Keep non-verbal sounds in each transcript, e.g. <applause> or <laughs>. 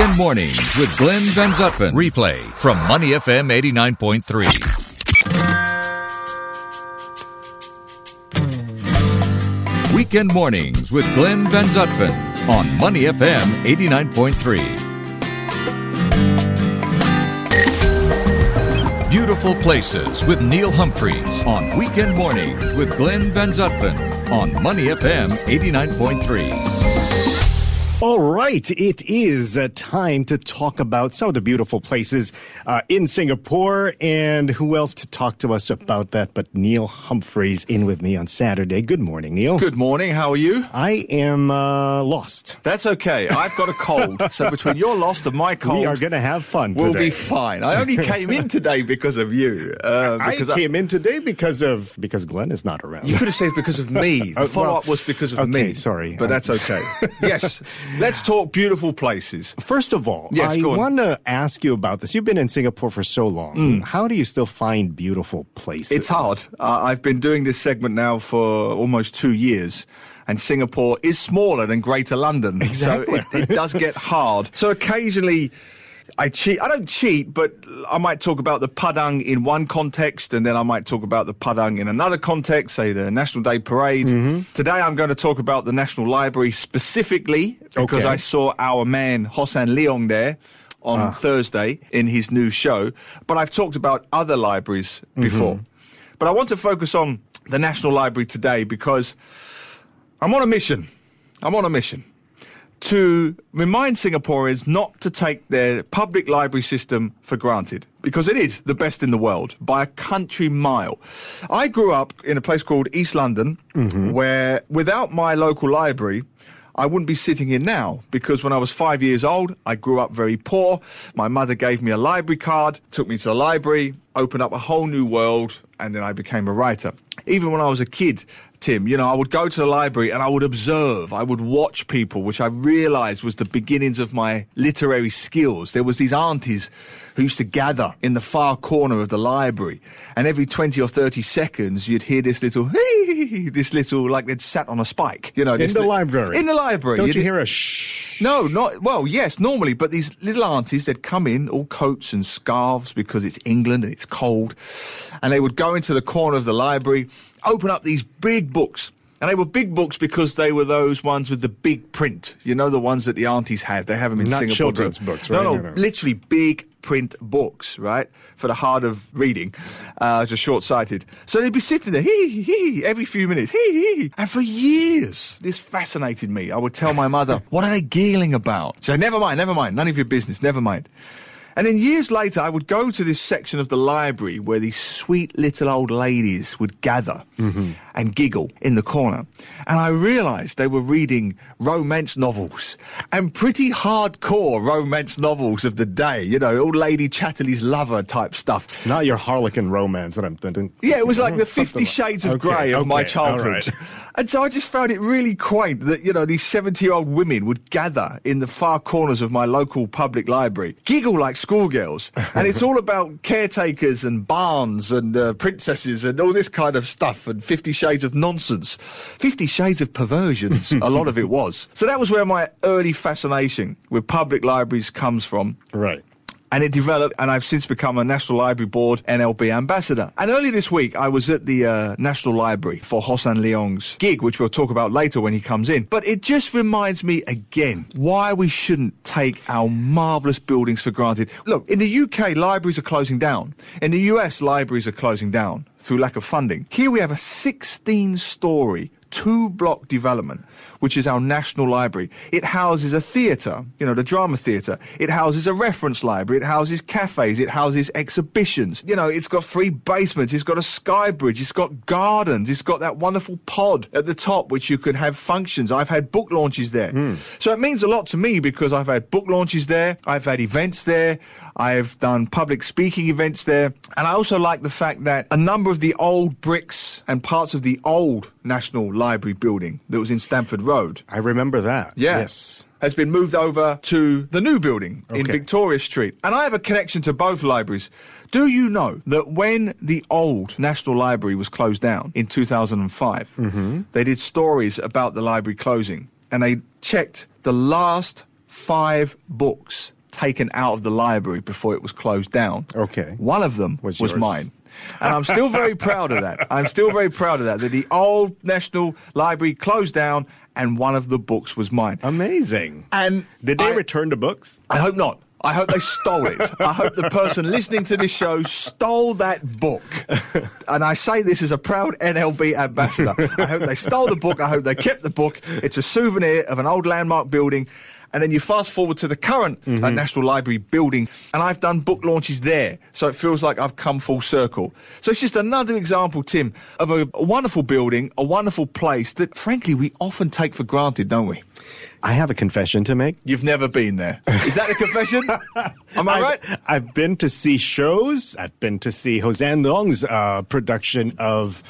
Weekend mornings with Glenn Van Zutphen. Replay from Money FM 89.3. Weekend mornings with Glenn Van Zutphen on Money FM 89.3. Beautiful Places with Neil Humphreys on Weekend Mornings with Glenn Van Zutphen on Money FM 89.3. All right, it is uh, time to talk about some of the beautiful places uh, in Singapore. And who else to talk to us about that but Neil Humphreys in with me on Saturday. Good morning, Neil. Good morning. How are you? I am uh, lost. That's okay. I've got a cold. <laughs> so between your lost and my cold, we are going to have fun We'll today. be fine. I only came in <laughs> today because of you. Uh, I because came in today because of because Glenn is not around. You could have said because of me. <laughs> The follow up well, was because of okay, me. sorry. But I- that's okay. yes. Let's talk beautiful places. First of all, Yes, I want to ask you about this. You've been in Singapore for so long. How do you still find beautiful places? Mm. It's hard. Uh, I've been doing this segment now for almost two years. And Singapore is smaller than Greater London. Exactly. So it, it does get hard. So occasionally I cheat. I don't cheat, but I might talk about the Padang in one context and then I might talk about the Padang in another context, say the National Day Parade. Mm-hmm. Today I'm going to talk about the National Library specifically because Okay. I saw our man Hossan Leong there on Ah. Thursday in his new show. But I've talked about other libraries Mm-hmm. before. But I want to focus on the National Library today because I'm on a mission. I'm on a mission to remind Singaporeans not to take their public library system for granted because it is the best in the world by a country mile. I grew up in a place called East London mm-hmm. where without my local library, I wouldn't be sitting here now because when I was five years old, I grew up very poor. My mother gave me a library card, took me to the library, opened up a whole new world, and then I became a writer. Even when I was a kid, Tim, you know, I would go to the library and I would observe, I would watch people, which I realized was the beginnings of my literary skills. There was these aunties who used to gather in the far corner of the library, and every 20 or 30 seconds you'd hear this little, <laughs> this little, like they'd sat on a spike, you know. in the li- library. In the library. Don't You'd you hear- hear a shh? no, not well. Yes, normally, but these little aunties they'd come in all coats and scarves because it's England and it's cold, and they would go into the corner of the library, open up these big books. And they were big books because they were those ones with the big print. You know, the ones that the aunties have. They have them in Not Singapore. children's books, right? no, No, no. literally big print books, right? For the hard of reading, uh, just short sighted. So they'd be sitting there, hee, hee, hee, every few minutes, hee, hee. And for years, this fascinated me. I would tell my mother, <laughs> what are they giggling about? So never mind, never mind, none of your business, never mind. And then years later, I would go to this section of the library where these sweet little old ladies would gather mm-hmm. and giggle in the corner. And I realized they were reading romance novels and pretty hardcore romance novels of the day, you know, old Lady Chatterley's lover type stuff. Not your Harlequin romance that I'm thinking. Yeah, it was like the <laughs> Fifty Shades of Okay, Grey of my okay, all childhood. right. And so I just found it really quaint that, you know, these 70 year old women would gather in the far corners of my local public library, giggle like schoolgirls. and it's all about caretakers and barns and uh, princesses and all this kind of stuff and 50 Shades of nonsense. 50 Shades of perversions, a lot of it was. So that was where my early fascination with public libraries comes from Right. And it developed and i've since become a national library board nlb ambassador. And earlier this week i was at the uh, national library for hossan leong's gig which we'll talk about later when he comes in. But it just reminds me again why we shouldn't take our marvellous buildings for granted. Look in the uk libraries are closing down. In the us libraries are closing down through lack of funding. Here we have a 16 story two block development, which is our national library. It houses a theatre, you know, the drama theatre. It houses a reference library. It houses cafes. It houses exhibitions. You know, it's got three basements. It's got a sky bridge. It's got gardens. It's got that wonderful pod at the top, which you can have functions. I've had book launches there. Hmm. So it means a lot to me because I've had book launches there. I've had events there. I've done public speaking events there. And I also like the fact that a number of the old bricks and parts of the old National Library building that was in Stamford Road. I remember that. Yeah. Yes. Has been moved over to the new building in Victoria Street. And I have a connection to both libraries. Do you know that when the old National Library was closed down in 2005, mm-hmm. they did stories about the library closing and they checked the last five books taken out of the library before it was closed down. Okay. One of them Was was, yours. mine. And I'm still very proud of that. I'm still very proud of that. That the old National Library closed down and one of the books was mine. Amazing. And Did they I- return the books? I hope not. I hope they stole it. I hope the person listening to this show stole that book. And I say this as a proud NLB ambassador. I hope they stole the book. I hope they kept the book. It's a souvenir of an old landmark building. And then you fast forward to the current uh, National Library building, and I've done book launches there. So it feels like I've come full circle. So it's just another example, Tim, of a, a wonderful building, a wonderful place that, frankly, we often take for granted, don't we? I have a confession to make. You've never been there. Is that a confession? <laughs> Am I I've, right? I've been to see shows. I've been to see Hossan Leong's uh, production of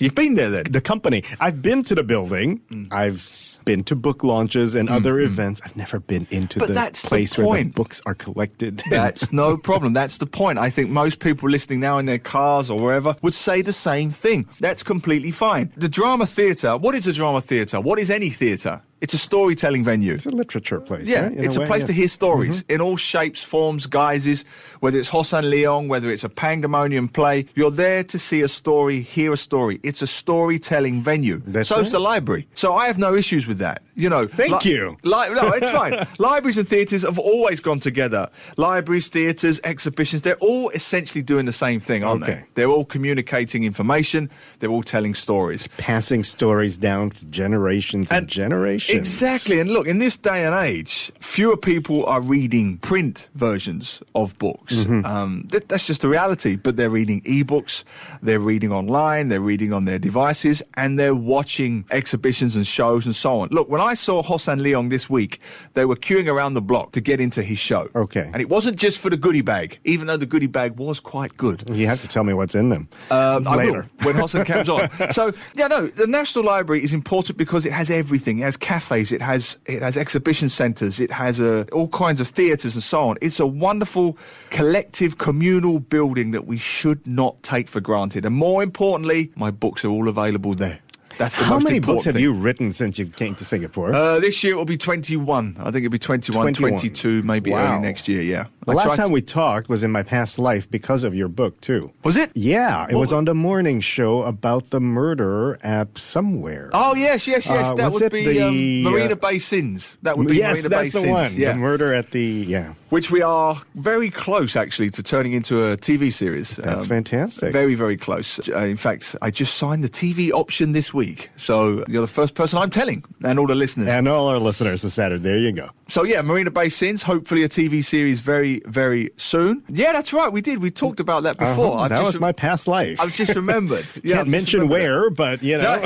You've been there then. the company. I've been to the building. Mm. I've been to book launches and other events. I've never been into But the that's the place where the books are collected. <laughs> That's no problem. That's the point. I think most people listening now in their cars or wherever would say the same thing. That's completely fine. The drama theatre, what is a drama theatre? What is any theatre? It's a storytelling venue. it's a literature place. Yeah, right? It's a, way, place to hear stories mm-hmm. in all shapes, forms, guises. Whether it's Hossan Leong, whether it's a Pangdemonium play, you're there to see a story, hear a story. It's a storytelling venue. That's So's right. the library. So I have no issues with that. You know, Thank you. Li- no, it's fine. <laughs> Libraries and theatres have always gone together. Libraries, theatres, exhibitions, they're all essentially doing the same thing, aren't Okay. they? They're all communicating information, they're all telling stories. Passing stories down to generations and, generations. Exactly. And look, in this day and age, fewer people are reading print versions of books. Mm-hmm. Um, th- that's just the reality. But they're reading ebooks, they're reading online, they're reading on their devices, and they're watching exhibitions and shows and so on. Look, when I saw Hossan Leong this week, they were queuing around the block to get into his show. Okay. And it wasn't just for the goodie bag, even though the goodie bag was quite good. You have to tell me what's in them Um, later. when Hossan comes on. <laughs> So yeah, no, the National Library is important because it has everything. It has cafes, it has it has exhibition centres, it has uh, all kinds of theatres and so on. It's a wonderful collective communal building that we should not take for granted. And more importantly, my books are all available there. That's the How most many important books have thing. you written since you came to Singapore? Uh, this year it will be 21. I think it'll be 21, 21. 22, maybe Wow. early next year, yeah. The last time we talked was in my past life because of your book, too. Was it? Yeah, it What was wa- on the morning show about the murder at somewhere. Oh yes, yes, yes. Uh, that was would it be the, um, Marina uh, Bay Sins. That would be yes, Marina that's Bay the Sins. one. Yeah. The murder at the yeah. which we are very close actually to turning into a TV series. Um, That's fantastic. Very, very close. Uh, in fact, I just signed the TV option this week, so you're the first person I'm telling, and all the listeners. And all our listeners this Saturday. There you go. so yeah, Marina Bay Sins. Hopefully, a TV series very, very soon. Yeah, that's right. We did. We talked about that before. Uh-huh, that was re- my past life. I've just remembered. <laughs> Yeah, Can't mention remembered that. where, but you know.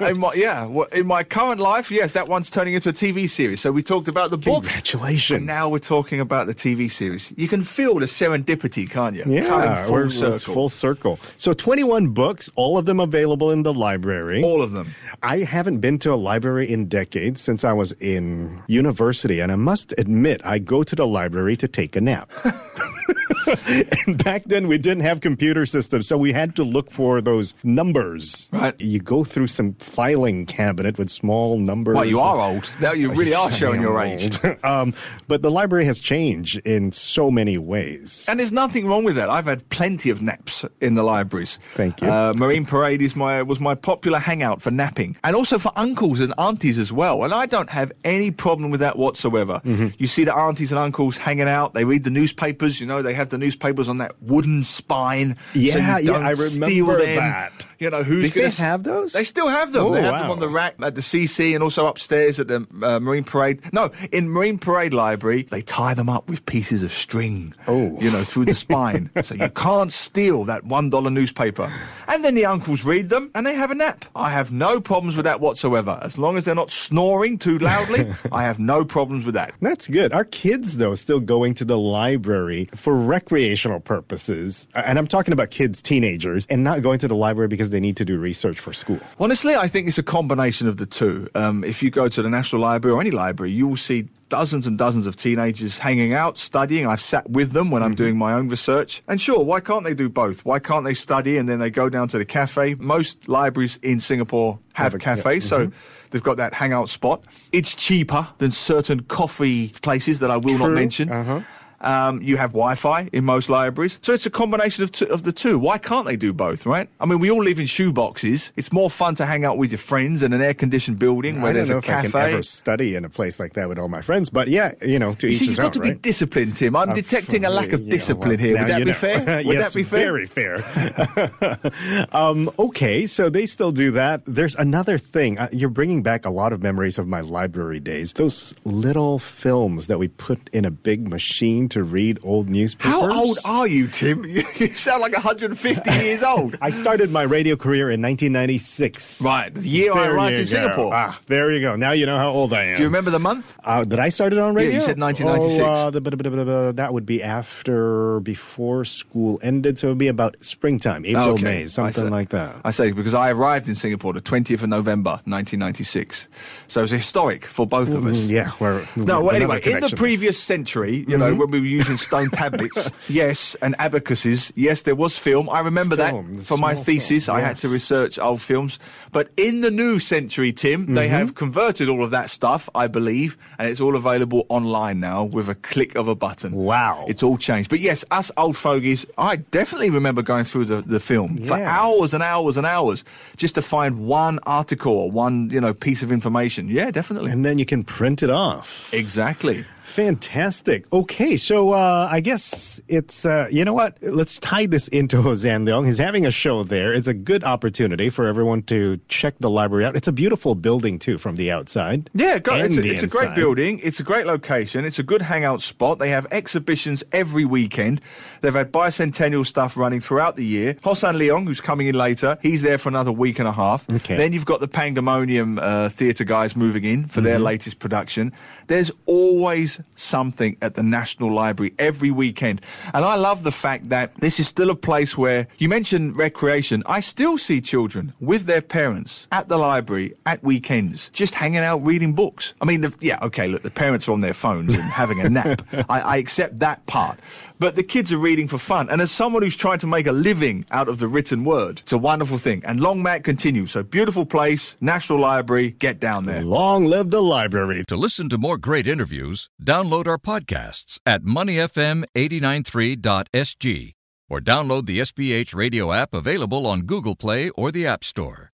<laughs> In my, yeah, well, in my current life, yes, that one's turning into a TV series. So we talked about the book. Congratulations. And now we're talking about the TV series. You can feel the serendipity, can't you? yeah, Coming full circle. it's full circle. So 21 books, all of them available in the library. All of them. I haven't been to a library in decades since I was in university, and I must admit, I go to the library to take a nap. <laughs> <laughs> and back then, we didn't have computer systems, so we had to look for those numbers. Right. You go through some filing cabinet with small numbers. Well, you are old. Now you <laughs> really are showing your age. <laughs> um, but the library has changed in so many ways. And there's nothing wrong with that. I've had plenty of naps in the libraries. Thank you. Uh, Marine Parade is my was my popular hangout for napping, and also for uncles and aunties as well. And I don't have any problem with that whatsoever. Mm-hmm. You see the aunties and uncles hanging out. They read the newspapers. You know, they have the newspapers on that wooden spine. so you Yeah, yeah, don't I remember them. that. You know who's Do they have those? They still have them. Oh, they have them wow. on the rack at the CC and also upstairs at the uh, Marine Parade. No, in Marine Parade Library, they tie them up with pieces of string. Oh. you know, through the spine, <laughs> so you can't steal that one dollar newspaper. And then the uncles read them and they have a nap. I have no problems with that whatsoever. As long as they're not snoring too loudly, <laughs> I have no problems with that. That's good. Our kids, though, still going to the library for recreational purposes. And I'm talking about kids, teenagers, and not going to the library because they need to do research for school. Honestly, I think it's a combination of the two. Um, if you go to the National Library or any library, you will see dozens and dozens of teenagers hanging out, studying. I've sat with them when I'm Mm-hmm. doing my own research. And sure, why can't they do both? Why can't they study and then they go down to the cafe? Most libraries in Singapore have, Have a- yeah, cafes, so mm-hmm. they've got that hangout spot. It's cheaper than certain coffee places that I will not mention. Uh-huh. Um, you have Wi-Fi in most libraries, so it's a combination of, two, of the two. Why can't they do both, right? I mean, we all live in shoeboxes. It's more fun to hang out with your friends in an air-conditioned building where I don't there's know a if I can ever study in a place like that with all my friends, but yeah, you know, to You each see, you've got own, to be right? disciplined, Tim. I'm Uh, detecting a lack of yeah, discipline well, here. Would that be know. fair? <laughs> Would yes, that be fair? Very fair. <laughs> um, okay, so they still do that. There's another thing. Uh, you're bringing back a lot of memories of my library days. Those little films that we put in a big machine to read old newspapers. How old are you, Tim? <laughs> You sound like 150 <laughs> years old. I started my radio career in 1996. Right, the year I arrived in go. Singapore. Ah, there you go. Now you know how old I am. Do you remember the month? Uh, did I started on Yeah, you said 1996. Oh, uh, the, blah, blah, blah, blah, that would be after, before school ended. So it would be about springtime, April, Okay. May, something like that. I say because I arrived in Singapore the 20th of November 1996. So it's historic for both of us. Mm, yeah. We're, No, well, anyway, in the. Mm-hmm. previous century, you know, when we were using stone tablets, <laughs> yes, and abacuses, yes, there was film. I remember Film, that for my thesis. film, I had to research old films. But in the new century, Tim, they Mm-hmm. have converted all of that stuff, I believe, and it's all available online now with a click of a button. Wow. It's all changed. But yes, us old fogies, I definitely remember going through the, the film for hours and hours and hours just to find one article or one, you know, piece of information. Yeah, definitely. And then you can print it off. Exactly. Fantastic. Okay, so uh, I guess it's, uh, you know what? Let's tie this into Hossan Leong. He's having a show there. It's a good opportunity for everyone to check the library out. It's a beautiful building, too, from the outside. Yeah, go, it's, a, it's a great building. It's a great location. It's a good hangout spot. They have exhibitions every weekend. They've had bicentennial stuff running throughout the year. Hossan Leong, who's coming in later, he's there for another week and a half. Okay. Then you've got the Pangdemonium uh, Theatre guys moving in for Mm-hmm. their latest production. There's always something at the National Library every weekend. And I love the fact that this is still a place where you mentioned recreation. I still see children with their parents at the library at weekends, just hanging out reading books. I mean, the, yeah, okay, look, the parents are on their phones and <laughs> having a nap. I, I accept that part. But the kids are reading for fun. And as someone who's trying to make a living out of the written word, it's a wonderful thing. And Long Mat continues. So beautiful place, National Library, get down there. Long live the library. To listen to more great interviews, download our podcasts at moneyfm893.sg or download the SPH radio app available on Google Play or the App Store.